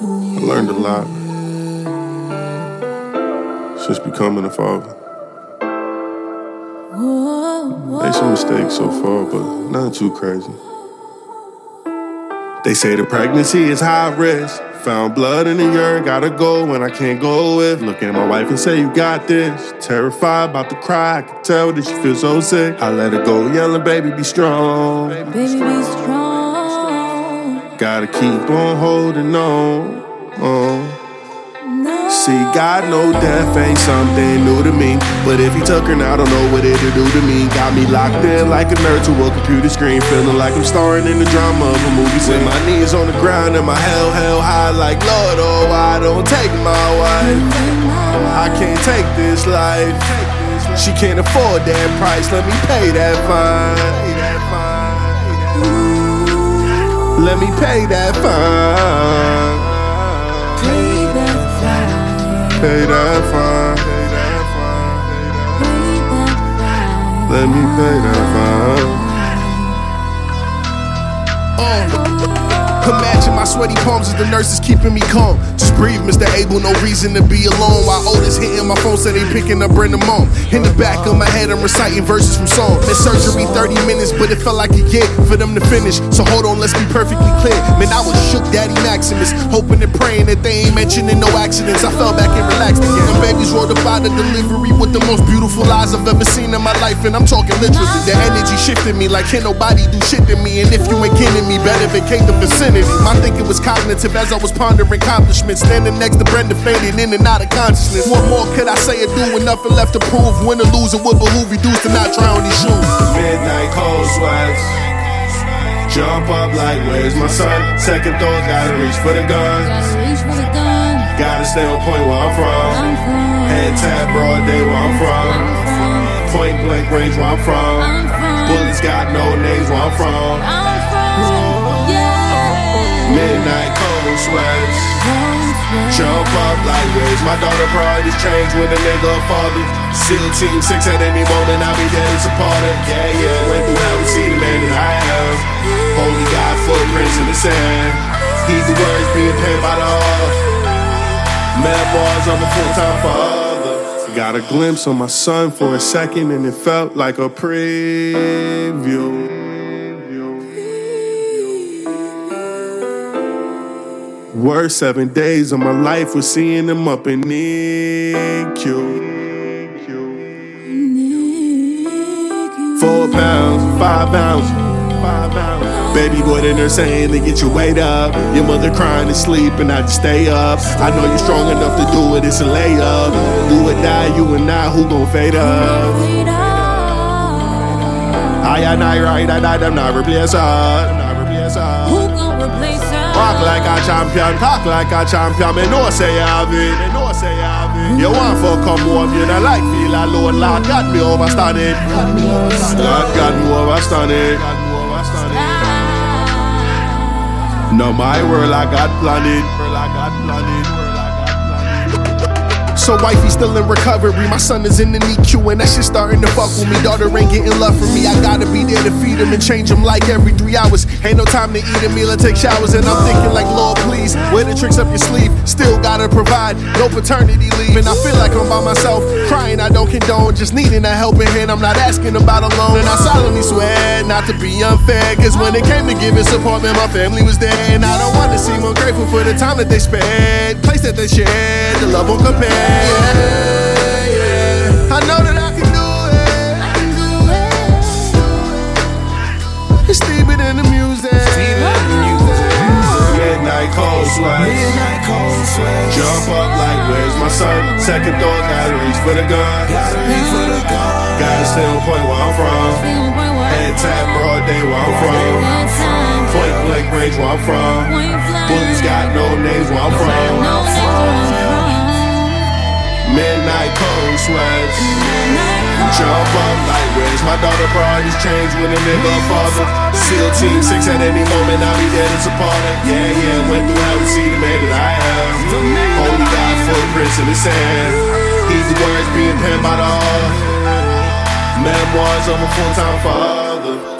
I learned a lot since becoming a father. Made some mistakes so far, but nothing too crazy. They say the pregnancy is high risk. Found blood in the urine, gotta go when I can't go with. Look at my wife and say, You got this. Terrified, about to cry, I can tell that she feels so sick. I let her go, yelling, Baby, be strong. Baby, be strong. Gotta keep on holding on. on. See, God know death ain't something new to me. But if he took her now, I don't know what it'll do to me. Got me locked in like a nerd to a computer screen. Feeling like I'm starring in the drama of a movie. With my knees on the ground and my hell, hell high. Like, Lord, oh, why don't take my wife? I can't take this life. She can't afford that price. Let me pay that fine. Let me pay that fine. Let me pay that fine. Pay that fine. Pay that fine. Pay that fine. Let me pay that fine. Oh. Imagine my sweaty palms as the nurses keeping me calm. Just breathe, Mr. Abel, no reason to be alone. While Otis hitting my phone, said they picking up Brenda Mom. In the back of my head, I'm reciting verses from song. Mid surgery, 30 minutes, but it felt like a year for them to finish. So hold on, let's be perfectly clear. Man, I was shook, Daddy Maximus, hoping and praying that they ain't mentioning no accidents. I fell back and relaxed again. Them babies rolled up out of delivery with the most beautiful eyes I've ever seen in my life, and I'm talking literally. The energy shifted me like can't nobody do shit to me, and if you ain't kidding me, better vacate the vicinity. My thinking was cognitive as I was pondering accomplishments. Standing next to Brenda, fading in and out of consciousness. What more could I say or do with nothing left to prove? Win or lose, it would behoove you dudes to not try on these shoes. Midnight cold sweats. Jump up like, where's my son? Second thought, gotta reach for the gun. Gotta reach for the gun. Gotta stay on point where I'm from. I'm from. Head tap, broad day where I'm from. Point blank range where I'm from. I'm from. Bullets got no names where I'm from. Waves. My daughter priorities change when a nigga a father. SEAL Team 6 at any moment, I'll be there to support her. Yeah, yeah, went through hell to see the man that I am. Holy God, footprints in the sand. Heed the words being penned by the heart. Memoirs of a full-time father. Got a glimpse of my son for a second and it felt like a preview. Worst seven days of my life was seeing them up in NICU. Four pounds, five pounds, five pounds. Baby boy in there saying to get your weight up. Your mother crying to sleep and I just stay up. I know you're strong enough to do it, it's a layup. Do or die, you and I, who gon' fade up? I and I right, I died, I'm not replace her. I'm not replace her. Who gon' replace her? Walk like a champion, talk like a champion. Me know say you have it, me know say you have it. You want for come home, you don't like feel alone. Lord got me overstand it. Lord got me overstand it. Ah. No my world I got planned. World I got planned. So wifey still in recovery. My son is in the NICU and that shit starting to fuck with me. Daughter ain't getting love from me. I gotta be there to feed him and change him like every three hours. Ain't no time to eat a meal or take showers. And I'm thinking like, Lord, please, wear the tricks up your sleeve. Still gotta provide, no paternity leave. And I feel like I'm by myself, crying. I don't condone, just needing a helping hand. I'm not asking about a loan. And I solemnly swear not to be unfair. Cause when it came to giving support, man, my family was there. And I don't wanna seem ungrateful for the time that they spent, love won't compare. Yeah, yeah. I know that I can do it. I can do it. It's deeper than the music. Midnight cold sweats. Jump up like where's my son? Second thought, gotta reach for the gun. Gotta stay on point where I'm from. Feeling point where I'm Head tap, broad day where I'm from. Point blank range where I'm from. Bullets got no names where I'm from. Midnight cold sweats. Jump up like where's my daughter priorities change when a nigga father. SEAL Team 6 at any moment, I'll be there to support her. Yeah, yeah, went through hell to see the man that I am. Holy God, footprints in the sand. Heed the words being penned by the heart. Memoirs of a full-time father.